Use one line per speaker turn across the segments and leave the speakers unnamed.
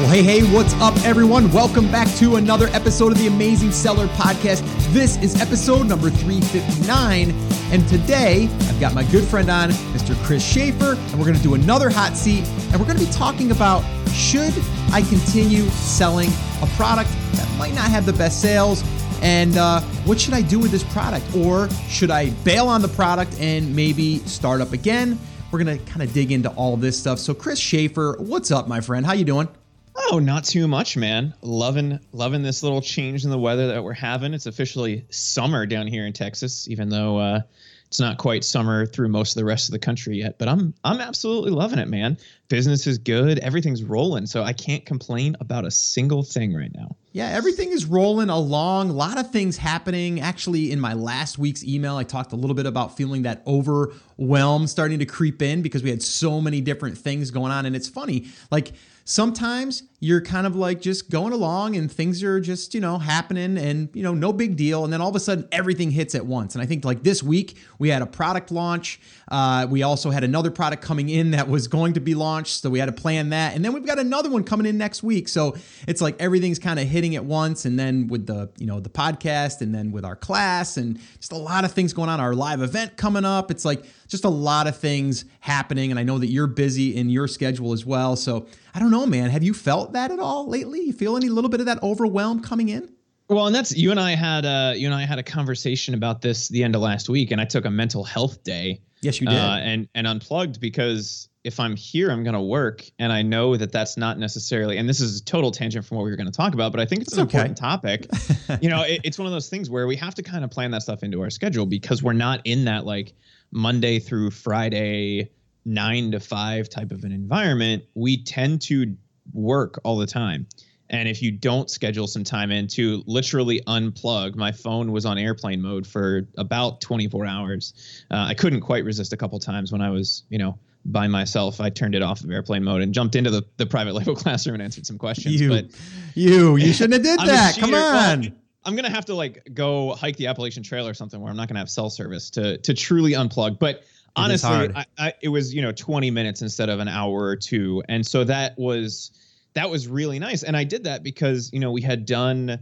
Well, hey, hey, what's up, everyone? Welcome back to another episode of the Amazing Seller Podcast. This is episode number 359. And today, I've got my good friend on, Mr. Chris Schaefer, and we're going to do another hot seat. And we're going to be talking about should I continue selling a product that might not have the best sales? And uh, what should I do with this product? Or should I bail on the product and maybe start up again? We're gonna kind of dig into all this stuff. So, Chris Schaefer, what's up, my friend? How you doing?
Oh, not too much, man. Loving loving this little change in the weather that we're having. It's officially summer down here in Texas, even though uh, it's not quite summer through most of the rest of the country yet. But I'm I'm absolutely loving it, man. Business is good, everything's rolling, so I can't complain about a single thing right now.
Yeah, everything is rolling along. A lot of things happening. Actually, in my last week's email, I talked a little bit about feeling that overwhelm starting to creep in because we had so many different things going on. And it's funny, like sometimes you're kind of like just going along and things are just, you know, happening and, you know, no big deal. And then all of a sudden everything hits at once. And I think like this week we had a product launch. Uh, we also had another product coming in that was going to be launched. So we had to plan that. And then we've got another one coming in next week. So it's like everything's kind of hitting at once. And then with the, you know, the podcast and then with our class and just a lot of things going on, our live event coming up. It's like just a lot of things happening. And I know that you're busy in your schedule as well. So I don't know, man. Have you felt that at all lately? You feel any little bit of that overwhelm coming in?
Well, and that's you and I had uh you and I had a conversation about this the end of last week, and I took a mental health day.
Yes, you did.
Uh, and and unplugged because if I'm here, I'm going to work, and I know that that's not necessarily. And this is a total tangent from what we were going to talk about, but I think it's, it's an okay. important topic. you know, it, it's one of those things where we have to kind of plan that stuff into our schedule because we're not in that like Monday through Friday nine to five type of an environment. We tend to work all the time. And if you don't schedule some time in to literally unplug, my phone was on airplane mode for about 24 hours. Uh, I couldn't quite resist a couple times when I was, you know, by myself. I turned it off of airplane mode and jumped into the, the private label classroom and answered some questions.
You,
but
you, you shouldn't have did that. Come on. Well,
I'm gonna have to like go hike the Appalachian Trail or something where I'm not gonna have cell service to to truly unplug. But honestly, I, I, it was you know 20 minutes instead of an hour or two, and so that was that was really nice. And I did that because, you know, we had done,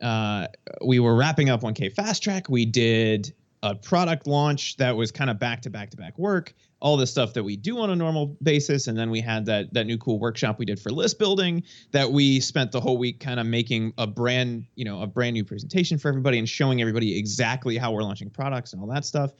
uh, we were wrapping up 1K Fast Track. We did a product launch that was kind of back to back to back work, all the stuff that we do on a normal basis. And then we had that that new cool workshop we did for list building that we spent the whole week kind of making a brand, you know, a brand new presentation for everybody and showing everybody exactly how we're launching products and all that stuff.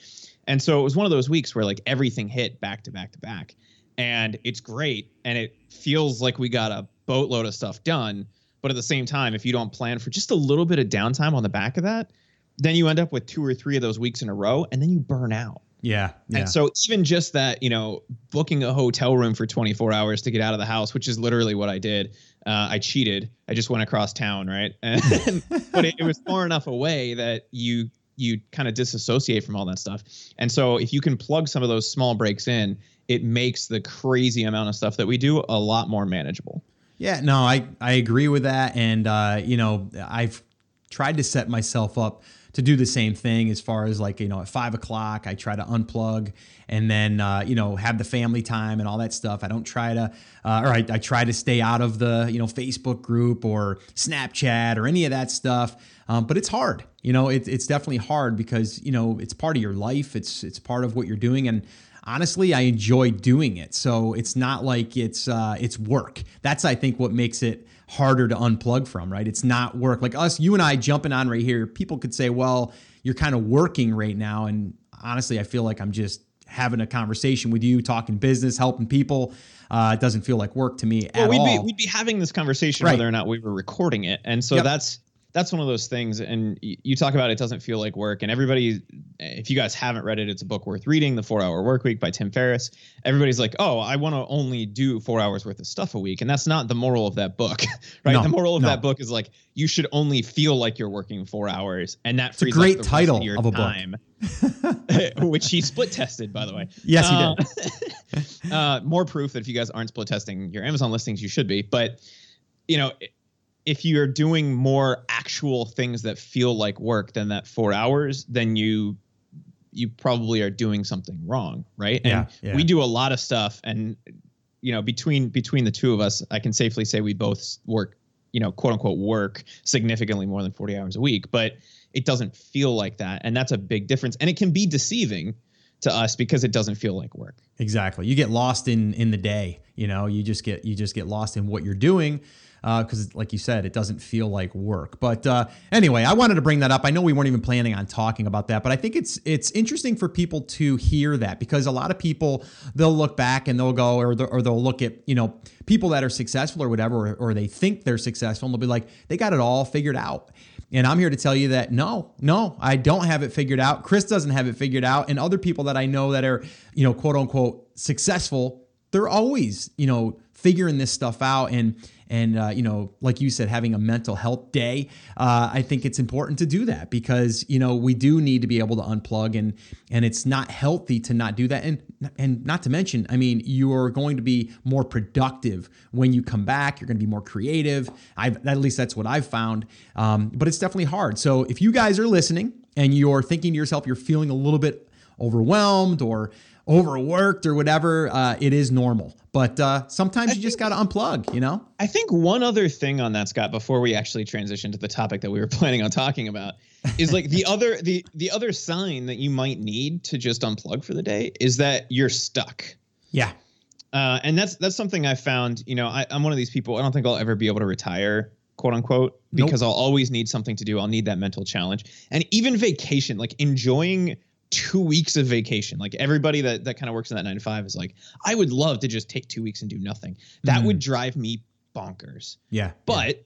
And so it was one of those weeks where like everything hit back to back to back and it's great and it feels like we got a boatload of stuff done but at the same time if you don't plan for just a little bit of downtime on the back of that then you end up with two or three of those weeks in a row and then you burn out
yeah, yeah.
And so even just that, you know, booking a hotel room for 24 hours to get out of the house, which is literally what I did. Uh, I cheated. I just went across town, right? And, but it, it was far enough away that you you kind of disassociate from all that stuff. And so if you can plug some of those small breaks in, it makes the crazy amount of stuff that we do a lot more manageable.
Yeah, no, I, I agree with that. And, uh, you know, I've tried to set myself up to do the same thing as far as like, you know, at five o'clock, I try to unplug and then, uh, you know, have the family time and all that stuff. I don't try to, uh, or I, I try to stay out of the, you know, Facebook group or Snapchat or any of that stuff. Um, but it's hard, you know, it, it's definitely hard because, you know, it's part of your life. It's, it's part of what you're doing. And, honestly, I enjoy doing it. So it's not like it's uh, it's work. That's I think what makes it harder to unplug from. Right? It's not work. Like us, you and I jumping on right here. People could say, "Well, you're kind of working right now," and honestly, I feel like I'm just having a conversation with you, talking business, helping people. Uh, it doesn't feel like work to me well, at
we'd
all.
Be, we'd be having this conversation right. whether or not we were recording it, and so yep. that's that's one of those things and you talk about it doesn't feel like work and everybody if you guys haven't read it it's a book worth reading the four hour work week by tim ferriss. Everybody's like oh i want to only do four hours worth of stuff a week and that's not the moral of that book right? No, the moral of no. that book is like you should only feel like you're working four hours and that
it's a great title of, of, a
time,
book
which he split tested by the way.
Yes uh, he
did. uh, more proof that if you guys aren't split testing your amazon listings you should be but you know if you're doing more actual things that feel like work than that four hours, then you you probably are doing something wrong, right?
And yeah, yeah.
we do a lot of stuff, and you know between between the two of us, I can safely say we both work you know quote unquote work significantly more than 40 hours a week, but it doesn't feel like that, and that's a big difference, and it can be deceiving to us because it doesn't feel like work.
Exactly. You get lost in in the day, you know, you just get you just get lost in what you're doing because, uh, like you said, it doesn't feel like work. But uh, anyway, I wanted to bring that up. I know we weren't even planning on talking about that, but I think it's it's interesting for people to hear that because a lot of people they'll look back and they'll go or they'll, or they'll look at you know people that are successful or whatever, or, or they think they're successful, and they'll be like they got it all figured out. And I'm here to tell you that no, no, I don't have it figured out. Chris doesn't have it figured out. And other people that I know that are, you know, quote unquote successful, they're always, you know, figuring this stuff out. And and uh, you know like you said having a mental health day uh, i think it's important to do that because you know we do need to be able to unplug and and it's not healthy to not do that. And and not to mention i mean you're going to be more productive when you come back. You're going to be more creative. I've, at least that's what i've found. Um, but it's definitely hard. So if you guys are listening and you're thinking to yourself you're feeling a little bit overwhelmed or overworked or whatever, uh, it is normal. But uh, sometimes I you just got to unplug, you know?
I think one other thing on that, Scott, before we actually transition to the topic that we were planning on talking about, is like the other the the other sign that you might need to just unplug for the day is that you're stuck.
Yeah.
Uh, and that's that's something I found. You know, I, am one of these people. I don't think I'll ever be able to retire, quote unquote, because nope. I'll always need something to do. I'll need that mental challenge, and even vacation, like enjoying two weeks of vacation. Like everybody that, that kind of works in that nine to five is like, I would love to just take two weeks and do nothing. That mm. would drive me bonkers.
Yeah.
But
yeah.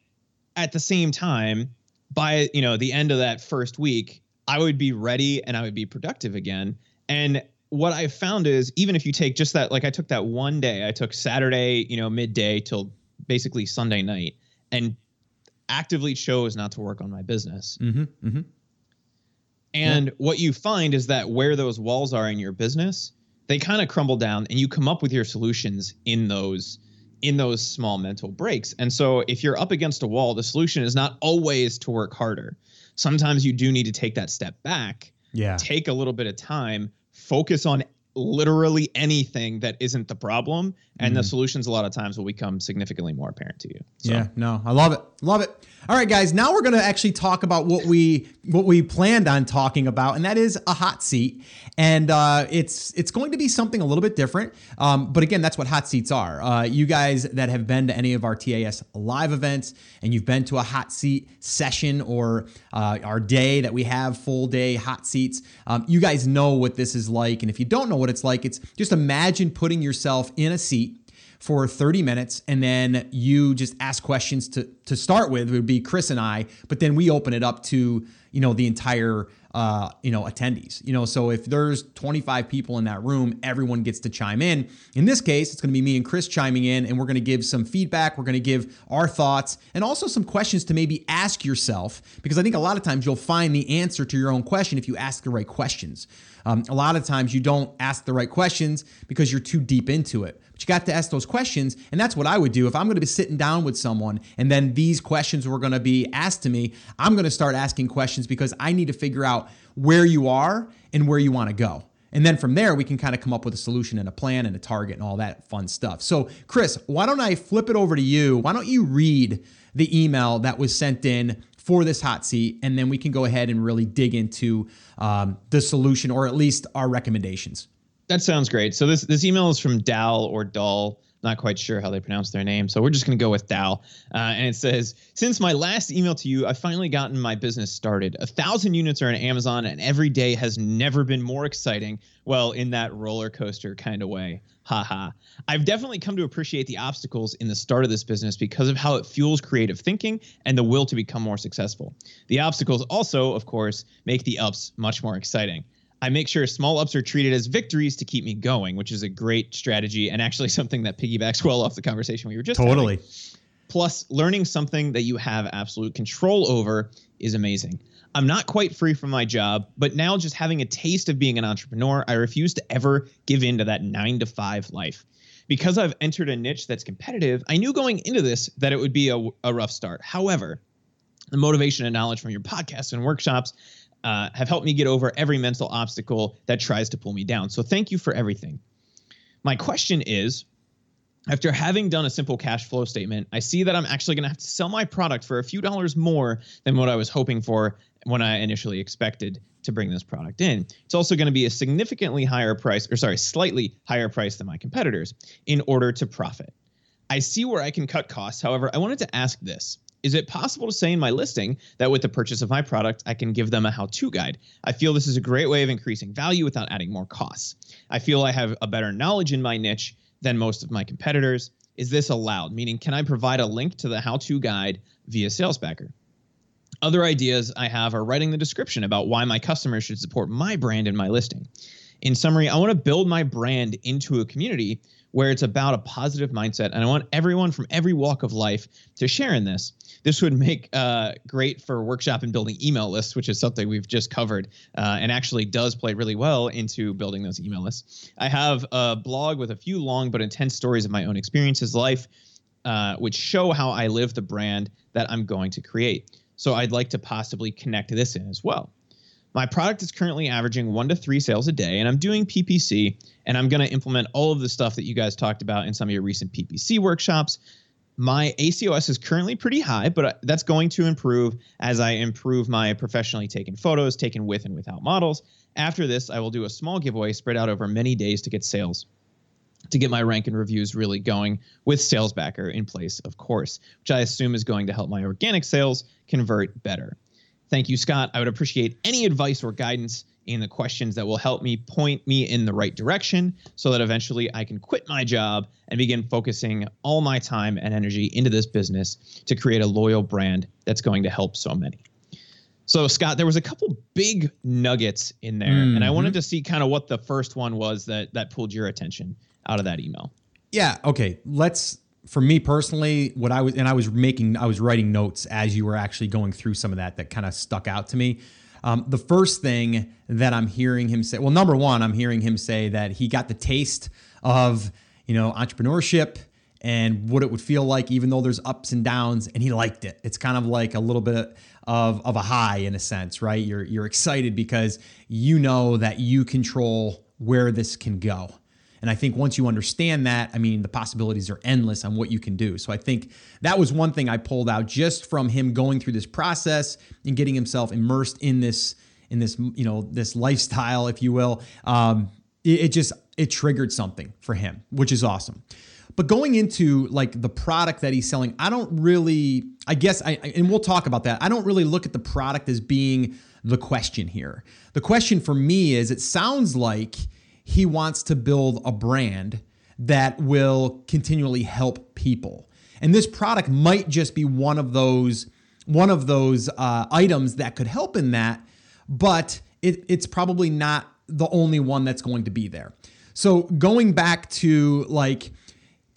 at the same time, by you know the end of that first week, I would be ready and I would be productive again. And what I found is even if you take just that, like I took that one day, I took Saturday, you know, midday till basically Sunday night, and actively chose not to work on my business.
Mm-hmm, mm-hmm.
And yeah. what you find is that where those walls are in your business, they kind of crumble down and you come up with your solutions in those in those small mental breaks. And so if you're up against a wall, the solution is not always to work harder. Sometimes you do need to take that step back.
Yeah.
Take a little bit of time, focus on literally anything that isn't the problem and mm. the solutions a lot of times will become significantly more apparent to you
so. yeah no i love it love it. All right guys now we're going to actually talk about what we what we planned on talking about and that is a hot seat. And uh, it's it's going to be something a little bit different um, but again that's what hot seats are. Uh, you guys that have been to any of our tas live events and you've been to a hot seat session or uh, our day that we have full day hot seats um, you guys know what this is like. And if you don't know what it's like. It's just imagine putting yourself in a seat for 30 minutes and then you just ask questions to to start with it would be Chris and I but then we open it up to you know the entire uh, you know attendees you know? So if there's 25 people in that room everyone gets to chime in. In this case it's going to be me and Chris chiming in and we're going to give some feedback we're going to give our thoughts and also some questions to maybe ask yourself because I think a lot of times you'll find the answer to your own question if you ask the right questions. Um, a lot of times you don't ask the right questions because you're too deep into it. You got to ask those questions. And that's what I would do. If I'm going to be sitting down with someone and then these questions were going to be asked to me, I'm going to start asking questions because I need to figure out where you are and where you want to go. And then from there, we can kind of come up with a solution and a plan and a target and all that fun stuff. So, Chris, why don't I flip it over to you? Why don't you read the email that was sent in for this hot seat, and then we can go ahead and really dig into um, the solution or at least our recommendations.
That sounds great. So this this email is from Dal or Dull. Not quite sure how they pronounce their name, so we're just going to go with Dal. Uh, and it says, "Since my last email to you, I've finally gotten my business started. A thousand units are on Amazon, and every day has never been more exciting. Well, in that roller coaster kind of way. Haha. I've definitely come to appreciate the obstacles in the start of this business because of how it fuels creative thinking and the will to become more successful. The obstacles also, of course, make the ups much more exciting. I make sure small ups are treated as victories to keep me going, which is a great strategy and actually something that piggybacks well off the conversation we were just
totally.
Having. Plus, learning something that you have absolute control over is amazing. I'm not quite free from my job, but now just having a taste of being an entrepreneur, I refuse to ever give in to that nine to five life. Because I've entered a niche that's competitive, I knew going into this that it would be a, a rough start. However, the motivation and knowledge from your podcasts and workshops uh, have helped me get over every mental obstacle that tries to pull me down. So thank you for everything. My question is After having done a simple cash flow statement, I see that I'm actually going to have to sell my product for a few dollars more than what I was hoping for when I initially expected to bring this product in. It's also going to be a significantly higher price, or sorry, slightly higher price than my competitors in order to profit. I see where I can cut costs. However, I wanted to ask this is it possible to say in my listing that with the purchase of my product, I can give them a how to guide? I feel this is a great way of increasing value without adding more costs. I feel I have a better knowledge in my niche than most of my competitors. Is this allowed? Meaning, can I provide a link to the how to guide via SalesBacker? Other ideas I have are writing the description about why my customers should support my brand in my listing. In summary, I want to build my brand into a community where it's about a positive mindset. And I want everyone from every walk of life to share in this. This would make uh, great for workshop and building email lists, which is something we've just covered uh, and actually does play really well into building those email lists. I have a blog with a few long but intense stories of my own experiences, life, uh, which show how I live the brand that I'm going to create. So I'd like to possibly connect this in as well. My product is currently averaging one to three sales a day, and I'm doing PPC, and I'm going to implement all of the stuff that you guys talked about in some of your recent PPC workshops. My ACOS is currently pretty high, but uh, that's going to improve as I improve my professionally taken photos, taken with and without models. After this, I will do a small giveaway spread out over many days to get sales to get my rank and reviews really going with SalesBacker in place, of course, which I assume is going to help my organic sales convert better. Thank you, Scott. I would appreciate any advice or guidance in the questions that will help me point me in the right direction so that eventually I can quit my job and begin focusing all my time and energy into this business to create a loyal brand that's going to help so many. So, Scott, there was a couple big nuggets in there, mm-hmm. and I wanted mm-hmm. to see kind of what the first one was that that pulled your attention out of that email.
Yeah. Okay. Let's for me personally, what I was and I was making, I was writing notes as you were actually going through some of that that kind of stuck out to me. Um, the first thing that I'm hearing him say, well, number one, I'm hearing him say that he got the taste of you know entrepreneurship and what it would feel like, even though there's ups and downs, and he liked it. It's kind of like a little bit of of a high in a sense, right? You're you're excited because you know that you control where this can go. And I think once you understand that, I mean, the possibilities are endless on what you can do. So I think that was one thing I pulled out just from him going through this process and getting himself immersed in this in this you know this lifestyle, if you will. Um, it, it just it triggered something for him, which is awesome. But going into like the product that he's selling, I don't really, I guess, I and we'll talk about that. I don't really look at the product as being the question here. The question for me is, it sounds like he wants to build a brand that will continually help people. And this product might just be one of those one of those uh, items that could help in that, but it, it's probably not the only one that's going to be there. So going back to like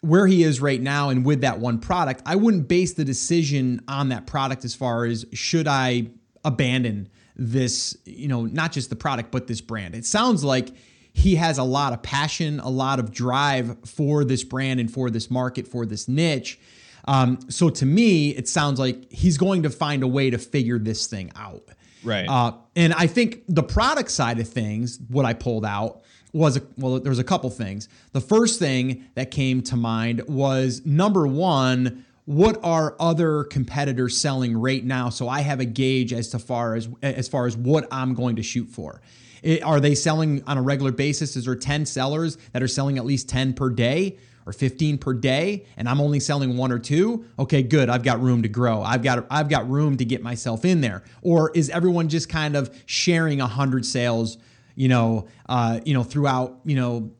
where he is right now and with that one product, I wouldn't base the decision on that product as far as should I abandon this, you know, not just the product, but this brand. It sounds like he has a lot of passion, a lot of drive for this brand and for this market, for this niche. Um, so to me, it sounds like he's going to find a way to figure this thing out.
Right. Uh,
and I think the product side of things, what I pulled out was a, well, there was a couple things. The first thing that came to mind was number one, what are other competitors selling right now? So I have a gauge as to far as as far as what I'm going to shoot for. It, are they selling on a regular basis? Is there 10 sellers that are selling at least 10 per day? or 15 per day and I'm only selling one or two, okay, good. I've got room to grow. I've got I've got room to get myself in there. Or is everyone just kind of sharing 100 sales, you know, uh, you know, throughout, you know,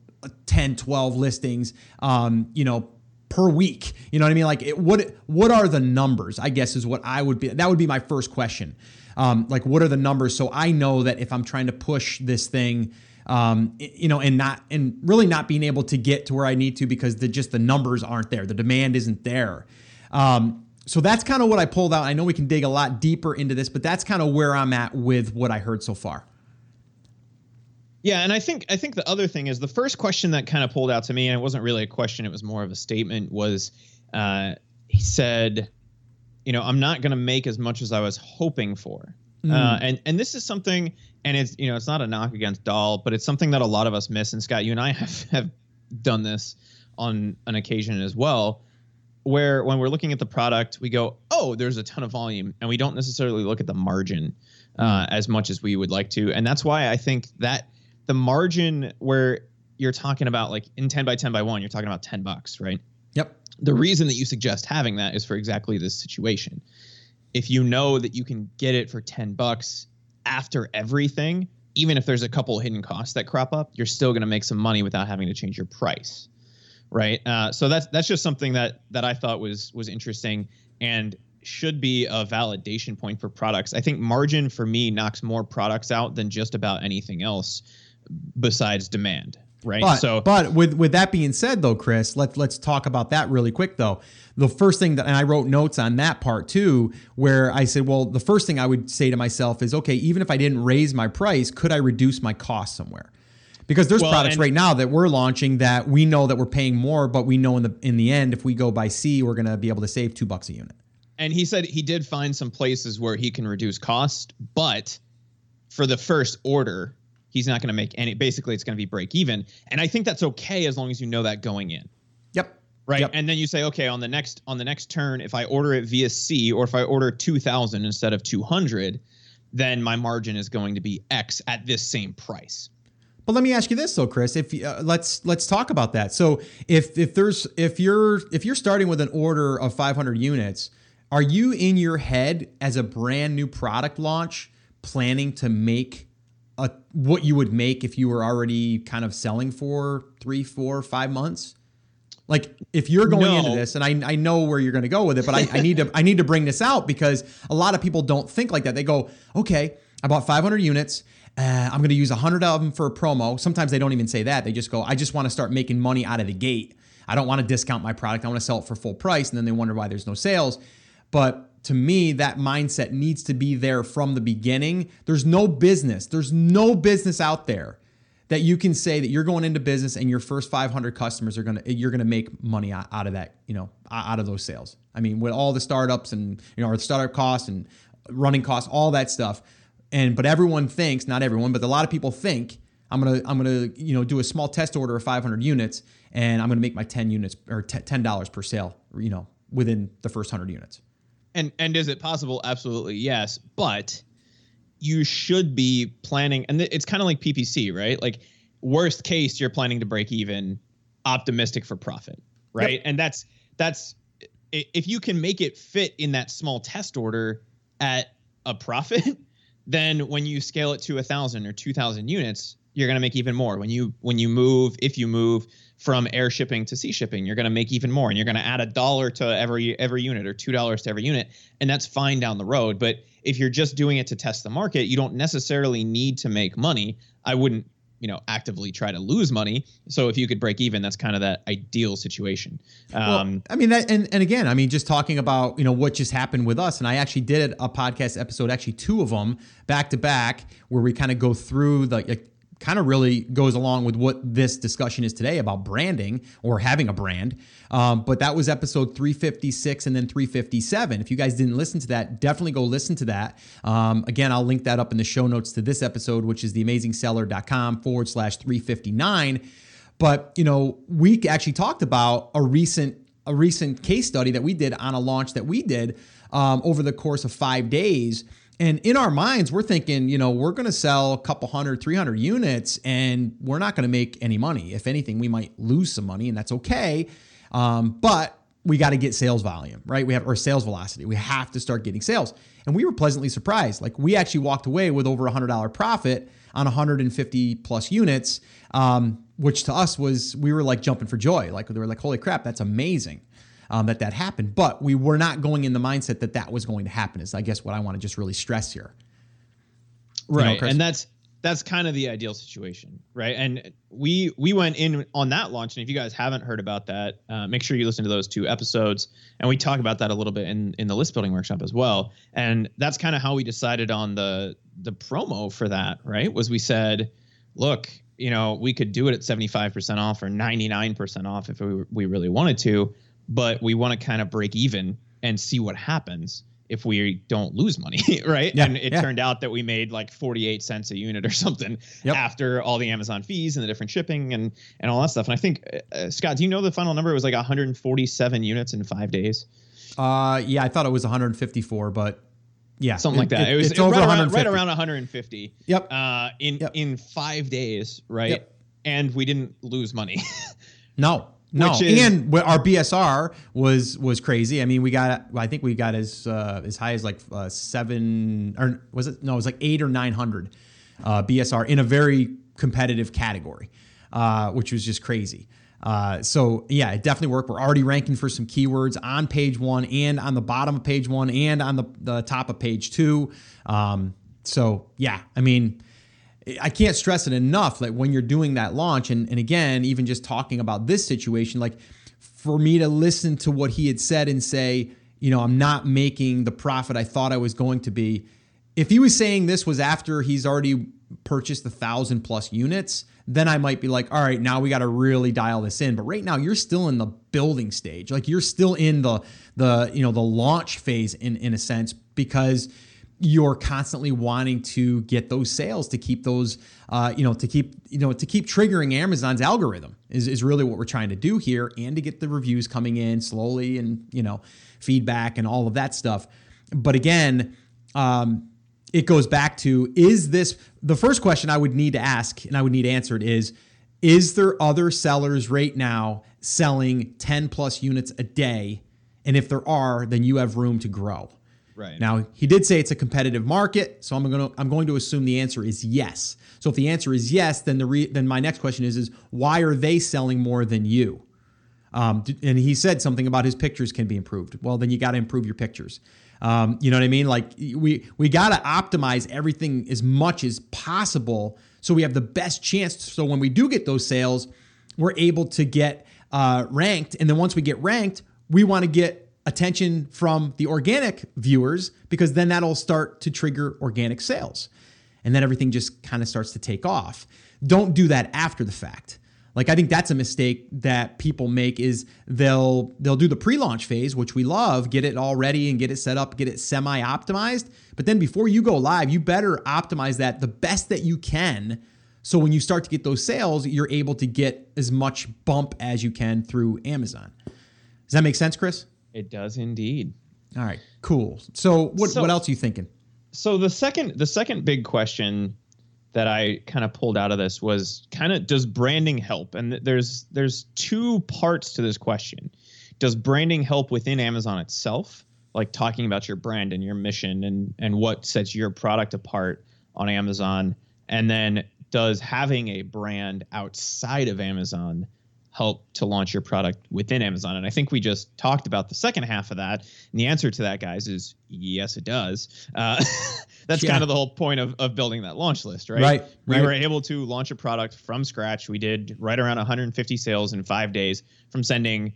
10, 12 listings, um, you know, per week. You know what I mean? Like it, what what are the numbers? I guess is what I would be that would be my first question um, like what are the numbers so i know that if i'm trying to push this thing um, you know and not and really not being able to get to where i need to because the just the numbers aren't there the demand isn't there um, so that's kind of what i pulled out i know we can dig a lot deeper into this but that's kind of where i'm at with what i heard so far
yeah, and I think I think the other thing is the first question that kind of pulled out to me, and it wasn't really a question; it was more of a statement. Was uh, he said, you know, I'm not going to make as much as I was hoping for. Mm. Uh, and and this is something, and it's you know, it's not a knock against Dahl, but it's something that a lot of us miss. And Scott, you and I have have done this on an occasion as well where when we're looking at the product we go oh there's a ton of volume and we don't necessarily look at the margin uh, as much as we would like to and that's why i think that the margin where you're talking about like in 10 by 10 by 1 you're talking about 10 bucks right
yep
the reason that you suggest having that is for exactly this situation if you know that you can get it for 10 bucks after everything even if there's a couple hidden costs that crop up, you're still going to make some money without having to change your price, right? Uh, so that's that's just something that that I thought was was interesting and should be a validation point for products. I think margin for me knocks more products out than just about anything else besides demand right?
But,
so,
but with with that being said, though, Chris, let's let's talk about that really quick, though. The first thing that, and I wrote notes on that part too, where I said, well, the first thing I would say to myself is, okay, even if I didn't raise my price, could I reduce my cost somewhere? Because there's well, products right now that we're launching that we know that we're paying more, but we know in the in the end, if we go by sea, we're going to be able to save two bucks a unit.
And he said he did find some places where he can reduce cost, but for the first order, he's not going to make any. Basically, it's going to be break even, and I think that's okay as long as you know that going in.
Yep.
Right.
Yep.
And then you say, okay, on the next on the next turn, if I order it via sea or if I order two thousand instead of two hundred, then my margin is going to be X at this same price.
But let me ask you this though, Chris. If uh, let's let's talk about that. So if if there's if you're if you're starting with an order of 500 units, are you in your head as a brand new product launch planning to make a what you would make if you were already kind of selling for three, four, five months? Like if you're going no. into this, and I, I know where you're going to go with it, but I, I need to I need to bring this out because a lot of people don't think like that. They go, okay, I bought 500 units. Uh, I'm going to use 100 of them for a promo. Sometimes they don't even say that. They just go, I just want to start making money out of the gate. I don't want to discount my product. I want to sell it for full price. And then they wonder why there's no sales. But to me, that mindset needs to be there from the beginning. There's no business, there's no business out there that you can say that you're going into business and your first 500 customers are going to you're going to make money out of that you know out of those sales i mean with all the startups and you know or startup costs and running costs all that stuff and but everyone thinks not everyone but a lot of people think i'm going to i'm going to you know do a small test order of 500 units and i'm going to make my 10 units or $10 per sale you know within the first 100 units
and and is it possible? Absolutely yes, but you should be planning, and it's kind of like PPC, right? Like worst case, you're planning to break even, optimistic for profit, right? Yep. And that's that's if you can make it fit in that small test order at a profit, then when you scale it to a thousand or two thousand units, you're going to make even more. When you when you move, if you move from air shipping to sea shipping, you're going to make even more, and you're going to add a dollar to every every unit or two dollars to every unit, and that's fine down the road. But if you're just doing it to test the market, you don't necessarily need to make money. I wouldn't you know actively try to lose money so if you could break even that's kind of that ideal situation
um, well, i mean that and, and again i mean just talking about you know what just happened with us and i actually did a podcast episode actually two of them back to back where we kind of go through the like, kind of really goes along with what this discussion is today about branding or having a brand. Um, but that was episode 356 and then 357. If you guys didn't listen to that, definitely go listen to that. Um, again, I'll link that up in the show notes to this episode, which is theamazingseller.com forward slash 359. But, you know, we actually talked about a recent a recent case study that we did on a launch that we did um, over the course of five days and in our minds, we're thinking, you know, we're going to sell a couple hundred, 300 units and we're not going to make any money. If anything, we might lose some money and that's okay. Um, but we got to get sales volume, right? We have our sales velocity. We have to start getting sales. And we were pleasantly surprised. Like we actually walked away with over a $100 profit on 150 plus units, um, which to us was, we were like jumping for joy. Like we were like, holy crap, that's amazing um, that that happened. But we were not going in the mindset that that was going to happen. Is I guess what I want to just really stress here.
Right, you know, and that's that's kind of the ideal situation, right? And we we went in on that launch, and if you guys haven't heard about that, uh, make sure you listen to those two episodes, and we talk about that a little bit in in the list building workshop as well. And that's kind of how we decided on the the promo for that, right? Was we said, look, you know, we could do it at 75% off or 99% off if we, we really wanted to but we want to kind of break even and see what happens. if we don't lose money, right?
Yeah,
and it
yeah.
turned out that we made like 48 cents a unit or something
Yep.
after all the Amazon fees and the different shipping and and all that stuff. And I think uh, Scott, do you know the final number? It was like 147 units in five days,
Uh, yeah, I thought it was 154, but yeah,
something like that. It, was
it's over
right, around,
150.
right around 150.
Yep.
Uh, in
Yep.
in five days, right?
Yep.
And we didn't lose money.
No, no,
is-
and our BSR was was crazy. I mean, we got I think we got as uh, as high as like uh, seven or was it? No, it was like eight or nine hundred uh, BSR in a very competitive category, uh, which was just crazy. Uh, so yeah, it definitely worked. We're already ranking for some keywords on page one and on the bottom of page one and on the, the top of page two. Um, so yeah, I mean, I can't stress it enough. Like when you're doing that launch, and, and again, even just talking about this situation, like for me to listen to what he had said and say, you know, I'm not making the profit I thought I was going to be. If he was saying this was after he's already purchased a thousand plus units, then I might be like, all right, now we got to really dial this in. But right now, you're still in the building stage. Like you're still in the the you know the launch phase in in a sense because you're constantly wanting to get those sales to keep those uh, you know to keep you know to keep triggering amazon's algorithm is, is really what we're trying to do here and to get the reviews coming in slowly and you know feedback and all of that stuff. But again um, it goes back to is this the first question i would need to ask and i would need answered is is there other sellers right now selling 10 plus units a day? And if there are then you have room to grow
right.
now, he did say it's a competitive market, so I'm going to I'm going to assume the answer is yes. So if the answer is yes, then the re, then my next question is is why are they selling more than you? Um, and he said something about his pictures can be improved. Well, then you got to improve your pictures. Um, you know what I mean? Like we we got to optimize everything as much as possible so we have the best chance. So when we do get those sales, we're able to get uh, ranked, and then once we get ranked, we want to get attention from the organic viewers because then that'll start to trigger organic sales, and then everything just kind of starts to take off. Don't do that after the fact. Like I think that's a mistake that people make is they'll they'll do the pre-launch phase, which we love, get it all ready and get it set up, get it semi-optimized. But then before you go live, you better optimize that the best that you can. So when you start to get those sales, you're able to get as much bump as you can through Amazon. Does that make sense, Chris?
It does indeed.
All right, cool. So what
So-
what else are you thinking?
so the second the second big question that I kind of pulled out of this was kind of does branding help? And th- there's there's two parts to this question. Does branding help within Amazon itself, like talking about your brand and your mission and and what sets your product apart on Amazon? And then does having a brand outside of Amazon help to launch your product within Amazon? And I think we just talked about the second half of that. And the answer to that, guys, is yes, it does. Uh, that's
Yeah.
kind of the whole point of, of building that launch list, right?
Right,
We
right.
were able to launch a product from scratch. We did right around 150 sales in five days from sending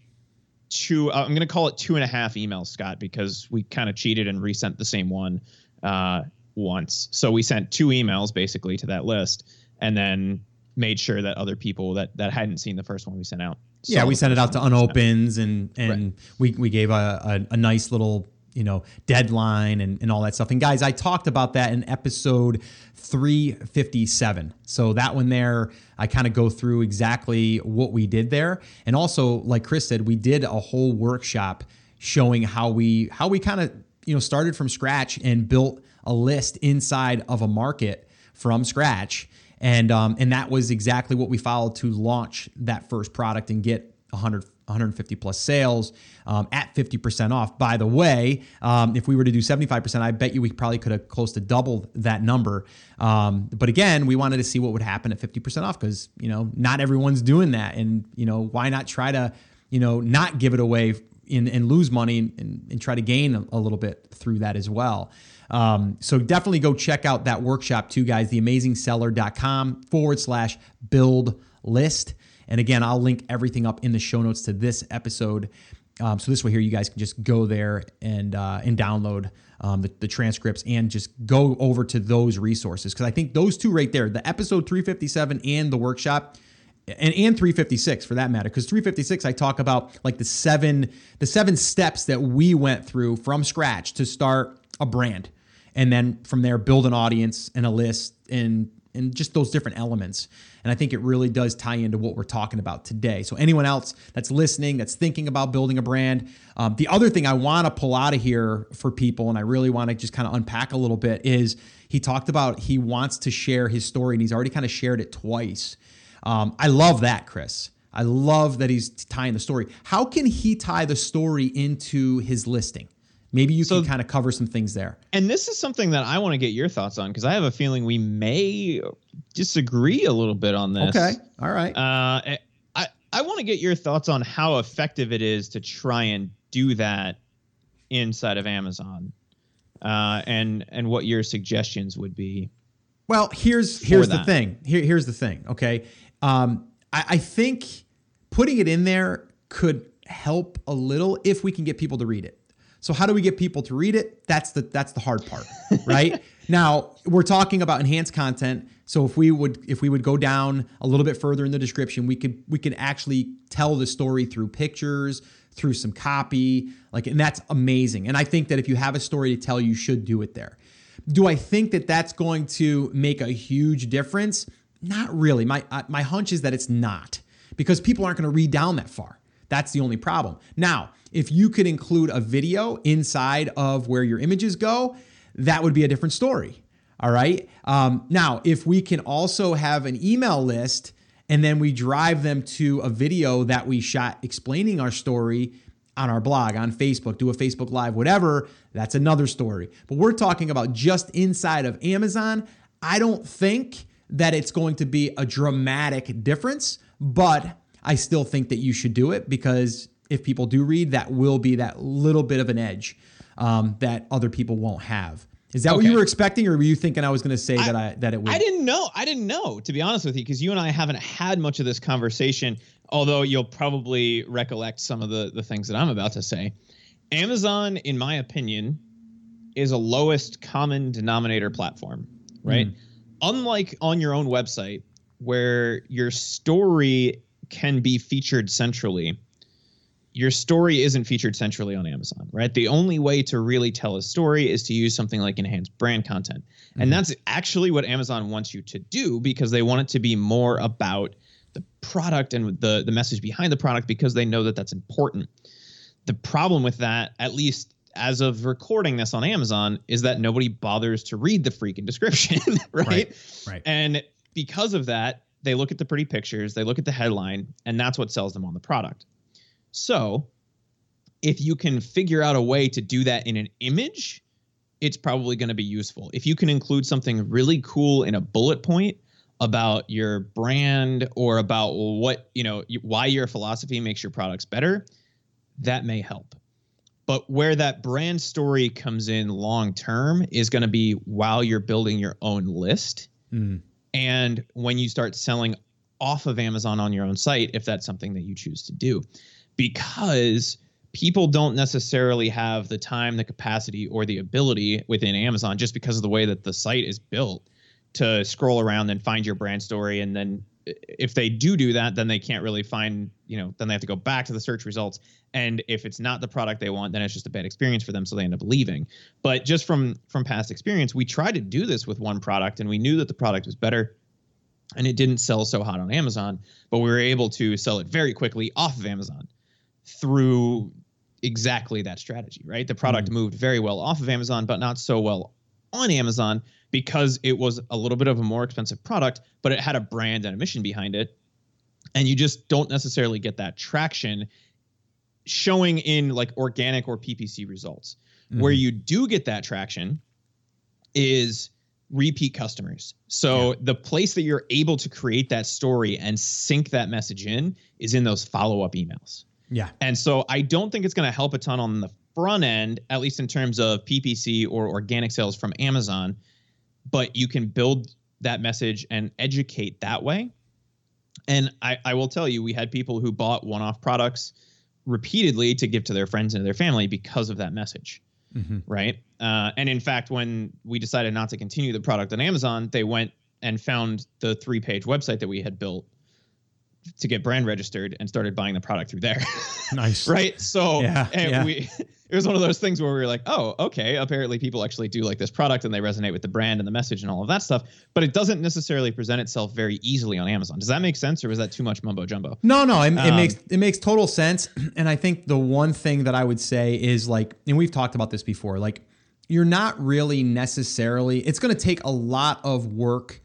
two, uh, I'm going to call it two and a half emails, Scott, because we kind of cheated and resent the same one uh, once. So we sent two emails basically to that list and then made sure that other people that, that hadn't seen the first one we sent out.
Yeah, we sent it out to unopens and and we we gave a, a, a nice little you know deadline and, and all that stuff. And guys, I talked about that in episode 357. So that one there, I kind of go through exactly what we did there. And also, like Chris said, we did a whole workshop showing how we how we kind of you know started from scratch and built a list inside of a market from scratch and um, and that was exactly what we followed to launch that first product and get 100 150 plus sales um, at 50% off. By the way, um, if we were to do 75%, I bet you we probably could have close to doubled that number. Um, but again, we wanted to see what would happen at 50% off because you know not everyone's doing that, and you know why not try to you know not give it away and, and lose money and, and try to gain a, a little bit through that as well. Um, so definitely go check out that workshop too, guys. TheAmazingSeller.com forward slash build list. And again, I'll link everything up in the show notes to this episode. Um, so this way here, you guys can just go there and uh, and download um, the, the transcripts and just go over to those resources because I think those two right there, the episode 357 and the workshop, and, and 356 for that matter because 356 i talk about like the seven the seven steps that we went through from scratch to start a brand and then from there build an audience and a list and and just those different elements and i think it really does tie into what we're talking about today so anyone else that's listening that's thinking about building a brand um, the other thing i want to pull out of here for people and i really want to just kind of unpack a little bit is he talked about he wants to share his story and he's already kind of shared it twice um, I love that, Chris. I love that he's tying the story. How can he tie the story into his listing? Maybe you so, can kind of cover some things there.
And this is something that I want to get your thoughts on because I have a feeling we may disagree a little bit on this.
Okay. All right. Uh,
I, I want to get your thoughts on how effective it is to try and do that inside of Amazon, uh, and and what your suggestions would be.
Well, here's here's the thing. Here, here's the thing. Okay, um, I, I think putting it in there could help a little if we can get people to read it. So how do we get people to read it? That's the that's the hard part, right? now, we're talking about enhanced content. So if we would if we would go down a little bit further in the description, we could we could actually tell the story through pictures, through some copy, like and that's amazing. And I think that if you have a story to tell, you should do it there. Do I think that that's going to make a huge difference? Not really. My my hunch is that it's not because people aren't going to read down that far. That's the only problem. Now, if you could include a video inside of where your images go, that would be a different story. All right. Um, now, if we can also have an email list and then we drive them to a video that we shot explaining our story on our blog, on Facebook, do a Facebook Live, whatever, that's another story. But we're talking about just inside of Amazon. I don't think that it's going to be a dramatic difference, but I still think that you should do it because if people do read, that will be that little bit of an edge um, that other people won't have. Is that okay. what you were expecting, or were you thinking I was going to say I, that I that it would?
I didn't know. I didn't know to be honest with you, because you and I haven't had much of this conversation. Although you'll probably recollect some of the the things that I'm about to say. Amazon, in my opinion, is a lowest common denominator platform, right? Mm unlike on your own website where your story can be featured centrally your story isn't featured centrally on Amazon, right? The only way to really tell a story is to use something like enhanced brand content. Mm-hmm. And that's actually what Amazon wants you to do because they want it to be more about the product and the the message behind the product because they know that that's important. The problem with that, at least as of recording this on Amazon is that nobody bothers to read the freaking description, right? right?
Right.
And because of that, they look at the pretty pictures, they look at the headline, and that's what sells them on the product. So, if you can figure out a way to do that in an image, it's probably going to be useful. If you can include something really cool in a bullet point about your brand or about what, you know, why your philosophy makes your products better, that may help. But where that brand story comes in long term is going to be while you're building your own list. Mm. And when you start selling off of Amazon on your own site, if that's something that you choose to do, because people don't necessarily have the time, the capacity, or the ability within Amazon just because of the way that the site is built to scroll around and find your brand story and then if they do do that, then they can't really find, you know, then they have to go back to the search results. And if it's not the product they want, then it's just a bad experience for them, so they end up leaving. But just from from past experience, we tried to do this with one product, and we knew that the product was better, and it didn't sell so hot on Amazon, but we were able to sell it very quickly off of Amazon through exactly that strategy. Right, the product mm-hmm. moved very well off of Amazon, but not so well on Amazon because it was a little bit of a more expensive product, but it had a brand and a mission behind it. And you just don't necessarily get that traction showing in like organic or PPC results. Mm-hmm. Where you do get that traction is repeat customers. So yeah. the place that you're able to create that story and sync that message in is in those follow up emails.
Yeah.
And so I don't think it's going to help a ton on the front end, at least in terms of PPC or organic sales from Amazon, but you can build that message and educate that way. And I, I will tell you, we had people who bought one off products repeatedly to give to their friends and their family because of that message. Mm-hmm. Right. Uh, and in fact, when we decided not to continue the product on Amazon, they went and found the three page website that we had built to get brand registered and started buying the product through there.
nice.
right. So yeah, and yeah. we it was one of those things where we were like, oh, okay, apparently people actually do like this product and they resonate with the brand and the message and all of that stuff. But it doesn't necessarily present itself very easily on Amazon. Does that make sense, or was that too much mumbo jumbo?
No, no, it, um, it makes it makes total sense. And I think the one thing that I would say is like, and we've talked about this before, like you're not really necessarily. It's going to take a lot of work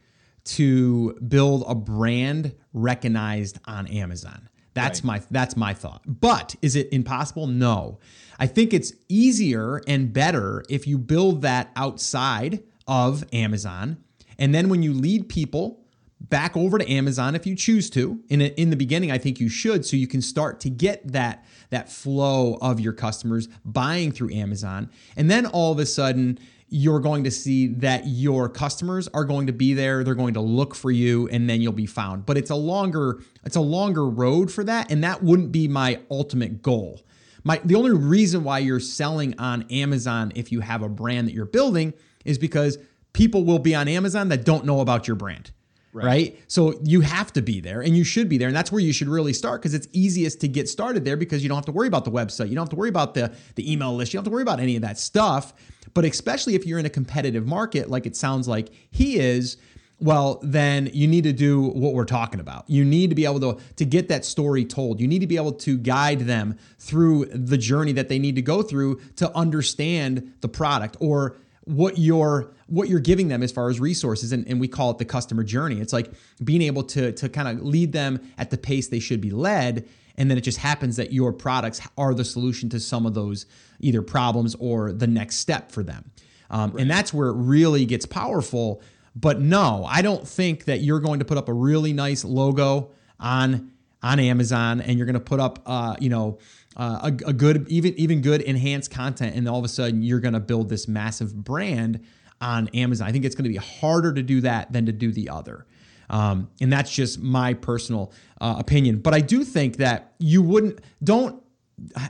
to build a brand recognized on Amazon. That's right. my that's my thought. But is it impossible? No. I think it's easier and better if you build that outside of Amazon. And then when you lead people back over to Amazon if you choose to. In a, in the beginning, I think you should so you can start to get that that flow of your customers buying through Amazon. And then all of a sudden, you're going to see that your customers are going to be there they're going to look for you and then you'll be found but it's a longer it's a longer road for that and that wouldn't be my ultimate goal my the only reason why you're selling on Amazon if you have a brand that you're building is because people will be on Amazon that don't know about your brand Right. right. So you have to be there and you should be there. And that's where you should really start because it's easiest to get started there because you don't have to worry about the website. You don't have to worry about the, the email list. You don't have to worry about any of that stuff. But especially if you're in a competitive market, like it sounds like he is, well, then you need to do what we're talking about. You need to be able to, to get that story told. You need to be able to guide them through the journey that they need to go through to understand the product or what you're what you're giving them as far as resources and, and we call it the customer journey it's like being able to to kind of lead them at the pace they should be led and then it just happens that your products are the solution to some of those either problems or the next step for them. Um, right. and that's where it really gets powerful. But no i don't think that you're going to put up a really nice logo on on amazon and you're going to put up uh, you know uh, a, a, good even even good enhanced content and all of a sudden you're going to build this massive brand on amazon. I think it's going to be harder to do that than to do the other um, and that's just my personal uh, opinion but i do think that you wouldn't don't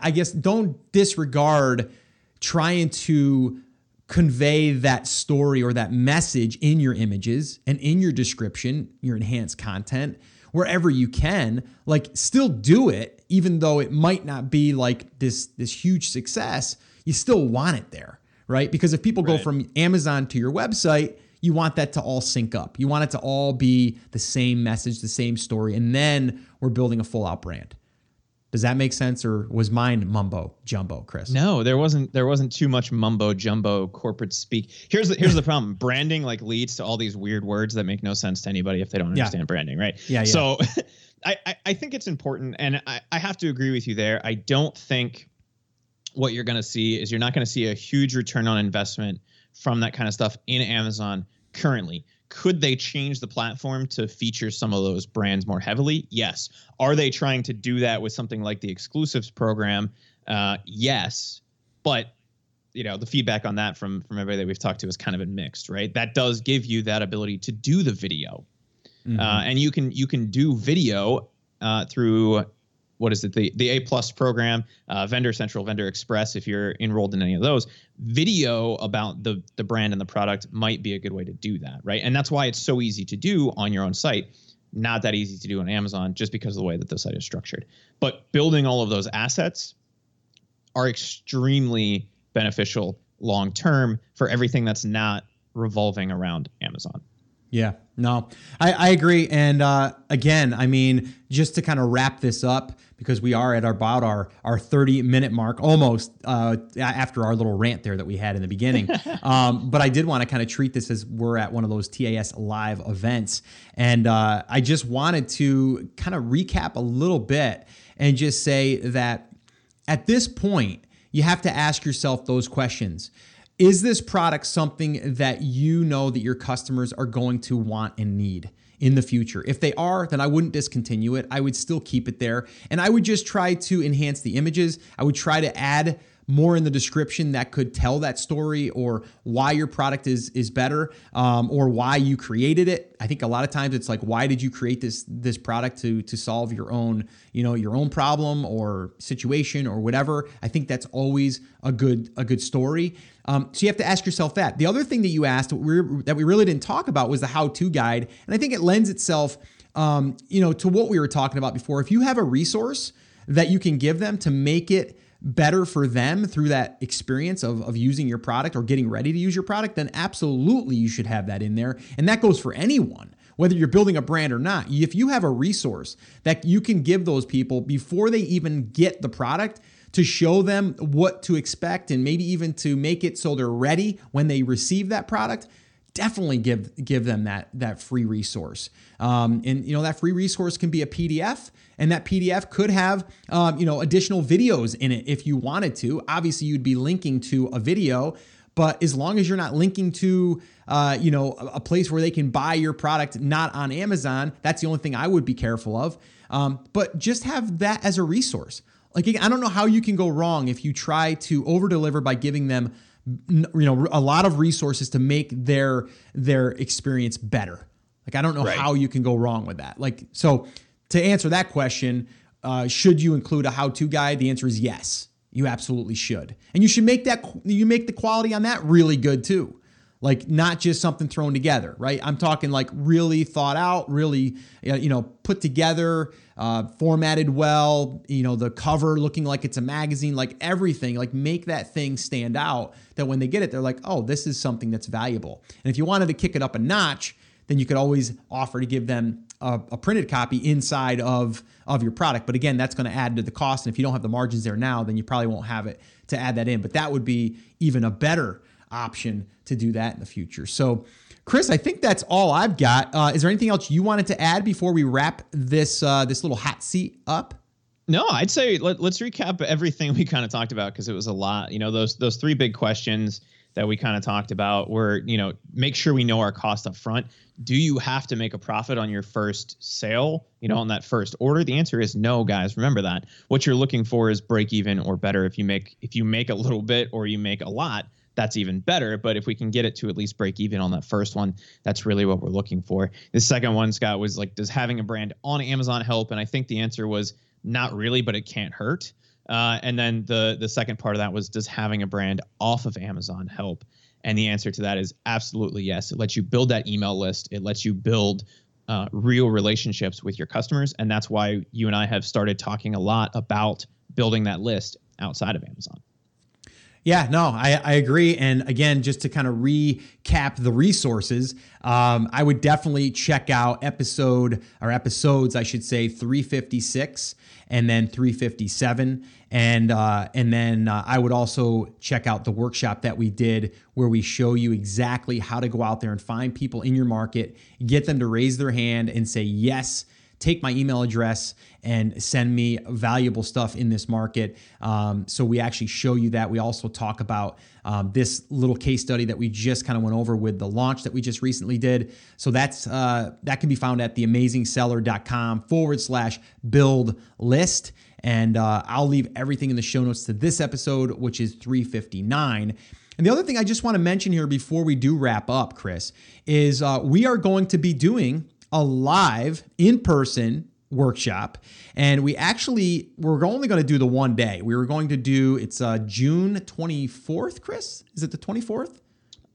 i guess don't disregard trying to convey that story or that message in your images and in your description your enhanced content wherever you can like still do it even though it might not be like this this huge success you still want it there right because if people right. go from amazon to your website you want that to all sync up you want it to all be the same message the same story and then we're building a full out brand does that make sense, or was mine mumbo jumbo, Chris?
No, there wasn't. There wasn't too much mumbo jumbo corporate speak. Here's the here's the problem. Branding like leads to all these weird words that make no sense to anybody if they don't understand yeah. branding, right?
Yeah. yeah.
So, I, I I think it's important, and I I have to agree with you there. I don't think what you're going to see is you're not going to see a huge return on investment from that kind of stuff in Amazon currently. Could they change the platform to feature some of those brands more heavily? Yes. Are they trying to do that with something like the exclusives program? Uh, yes. But you know the feedback on that from from everybody that we've talked to has kind of been mixed right that does give you that ability to do the video mm-hmm. uh, and you can you can do video uh, through what is it the the A plus program, uh, Vendor Central, Vendor Express. If you're enrolled in any of those, video about the the brand and the product might be a good way to do that, right? And that's why it's so easy to do on your own site. Not that easy to do on Amazon, just because of the way that the site is structured. But building all of those assets are extremely beneficial long term for everything that's not revolving around Amazon.
Yeah, no, I, I agree. And uh, again, I mean, just to kind of wrap this up, because we are at about our, our 30 minute mark almost uh, after our little rant there that we had in the beginning. um, but I did want to kind of treat this as we're at one of those TAS live events. And uh, I just wanted to kind of recap a little bit and just say that at this point, you have to ask yourself those questions. Is this product something that you know that your customers are going to want and need? in the future. If they are, then I wouldn't discontinue it. I would still keep it there. And I would just try to enhance the images. I would try to add more in the description that could tell that story or why your product is is better um, or why you created it. I think a lot of times it's like why did you create this this product to to solve your own you know your own problem or situation or whatever? I think that's always a good a good story. Um, so you have to ask yourself that. The other thing that you asked that we really didn't talk about was the how to guide. And i think it lends itself um, you know, to what we were talking about before, if you have a resource that you can give them to make it better for them through that experience of, of using your product or getting ready to use your product, then absolutely you should have that in there. And that goes for anyone whether you're building a brand or not. If you have a resource that you can give those people before they even get the product to show them what to expect and maybe even to make it so they're ready when they receive that product, definitely give give them that that free resource. Um, and you know that free resource can be a PDF, and that PDF could have um, you know additional videos in it if you wanted to. Obviously, you'd be linking to a video, but as long as you're not linking to uh, you know a, place where they can buy your product not on Amazon, that's the only thing I would be careful of. Um, but just have that as a resource. Like I don't know how you can go wrong if you try to over deliver by giving them you know a lot of resources to make their their experience better like I don't know right. how you can go wrong with that. Like so to answer that question, uh, should you include a how-to guide? The answer is yes. You absolutely should. And you should make that you make the quality on that really good too. Like not just something thrown together, right? I'm talking like really thought out, really you know, put together, uh, formatted well, you know, the cover looking like it's a magazine, like everything, like make that thing stand out that when they get it, they're like, oh, this is something that's valuable. And if you wanted to kick it up a notch, then you could always offer to give them a, a printed copy inside of, of your product. But again, that's going to add to the cost. And if you don't have the margins there now, then you probably won't have it to add that in. But that would be even a better option to do that in the future. So, Chris, I think that's all I've got. Uh, is there anything else you wanted to add before we wrap this uh, this little hot seat up?
No, I'd say let, us recap everything we kind of talked about because it was a lot. You know, those those three big questions that we kind of talked about were, you know, make sure we know our cost up front. Do you have to make a profit on your first sale, you know, on that first order? The answer is no, guys. Remember that. What you're looking for is break even or better. If you make if you make a little bit or you make a lot, that's even better. But if we can get it to at least break even on that first one, that's really what we're looking for. The second one, Scott, was like, does having a brand on Amazon help? And I think the answer was not really, but it can't hurt. Uh, and then the the second part of that was does having a brand off of Amazon help? And the answer to that is absolutely yes. It lets you build that email list. It lets you build uh, real relationships with your customers, and that's why you and I have started talking a lot about building that list outside of Amazon.
Yeah, no, I, I agree. And again, just to kind of recap the resources, um, I would definitely check out episode or episodes, I should say, 356 and then 357 and uh, and then uh, I would also check out the workshop that we did where we show you exactly how to go out there and find people in your market, get them to raise their hand and say yes take my email address and send me valuable stuff in this market. Um, so we actually show you that. We also talk about um, this little case study that we just kind of went over with the launch that we just recently did. So that's uh, that can be found at theamazingseller.com forward slash build list. And uh, I'll leave everything in the show notes to this episode, which is 359. And the other thing I just want to mention here before we do wrap up, Chris, is uh, we are going to be doing a live in person workshop and we actually we're only going to do the one day. We were going to do it's uh june 24th chris? Is it the 24th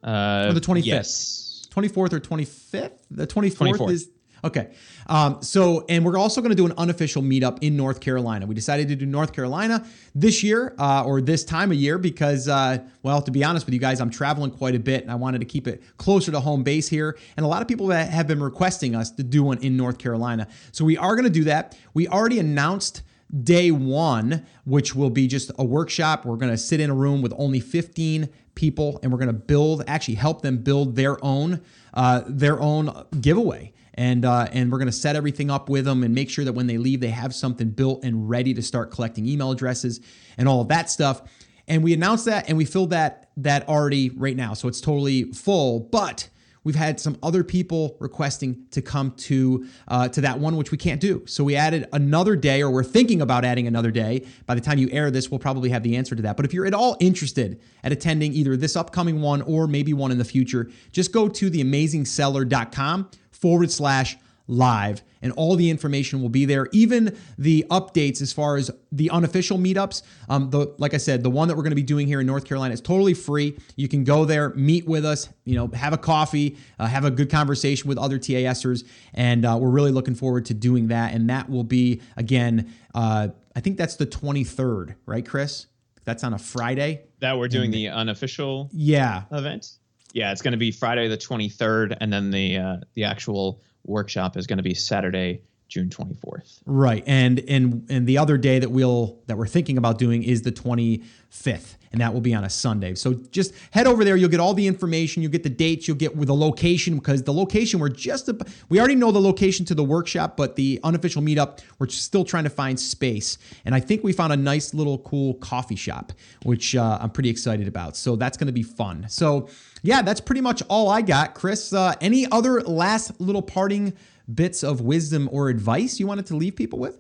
uh
or the 25th
yes.
24th or 25th the 24th, 24th. is Okay. Um, so, and we're also going to do an unofficial meetup in North Carolina. We decided to do North Carolina this year uh, or this time of year because, uh, well, to be honest with you guys, I'm traveling quite a bit and I wanted to keep it closer to home base here. And a lot of people that have been requesting us to do one in North Carolina. So we are going to do that. We already announced day one, which will be just a workshop. We're going to sit in a room with only 15 people and we're going to build, actually help them build their own, uh, their own giveaway and uh, and we're going to set everything up with them and make sure that when they leave, they have something built and ready to start collecting email addresses and all of that stuff. And we announced that and we filled that that already right now, so it's totally full. But we've had some other people requesting to come to uh, to that one, which we can't do. So we added another day, or we're thinking about adding another day. By the time you air this, we'll probably have the answer to that. But if you're at all interested at attending either this upcoming one or maybe one in the future, just go to theamazingseller.com forward slash live, and all the information will be there. Even the updates as far as the unofficial meetups. Um, the like I said, the one that we're going to be doing here in North Carolina is totally free. You can go there, meet with us, you know, have a coffee, uh, have a good conversation with other TASers, and uh, we're really looking forward to doing that. And that will be again, uh, I think that's the 23rd, right, Chris? That's on a Friday.
That we're doing the unofficial
yeah
event. Yeah, it's going to be Friday the 23rd, and then the uh, the actual workshop is going to be Saturday, June 24th.
Right. And and and the other day that we'll that we're thinking about doing is the 25th and that will be on a Sunday. So just head over there. You'll get all the information. You'll get the dates. You'll get the location because the location we're just we already know the location to the workshop, but the unofficial meetup we're still trying to find space. And I think we found a nice little cool coffee shop, which uh, I'm pretty excited about. So that's going to be fun. So yeah, that's pretty much all I got, Chris. Uh, any other last little parting bits of wisdom or advice you wanted to leave people with?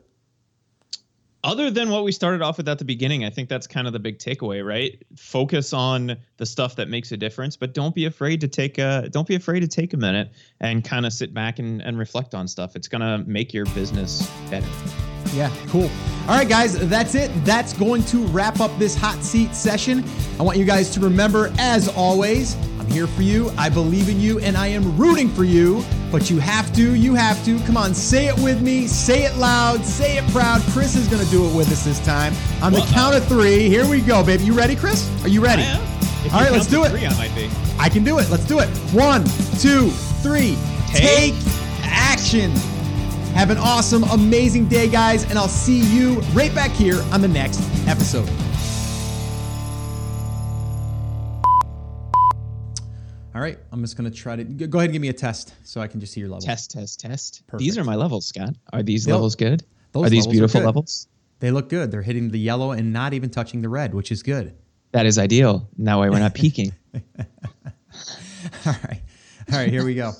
Other than what we started off with at the beginning, I think that's kind of the big takeaway, right? Focus on the stuff that makes a difference, but don't be afraid to take a don't be afraid to take a minute and kind of sit back and, and reflect on stuff. It's gonna make your business better.
Yeah, cool. All right, guys, that's it. That's going to wrap up this hot seat session. I want you guys to remember, as always, here for you. I believe in you and I am rooting for you. But you have to, you have to. Come on, say it with me. Say it loud. Say it proud. Chris is going to do it with us this time. On the uh, count of three, here we go, baby. You ready, Chris? Are you ready?
All right, let's do it.
Three, I might be. I can do it. Let's do it. One, two, three. Take, Take action. Have an awesome, amazing day, guys, and I'll see you right back here on the next episode. All right, I'm just gonna try to go ahead and give me a test so I can just see your level.
Test, test, test. Perfect. These are my levels, Scott. Are these They'll, levels good? are these beautiful levels?
They look good. They're hitting the yellow and not even touching the red, which is good.
That is ideal. Now we're not peaking.
All right. All right, here we go.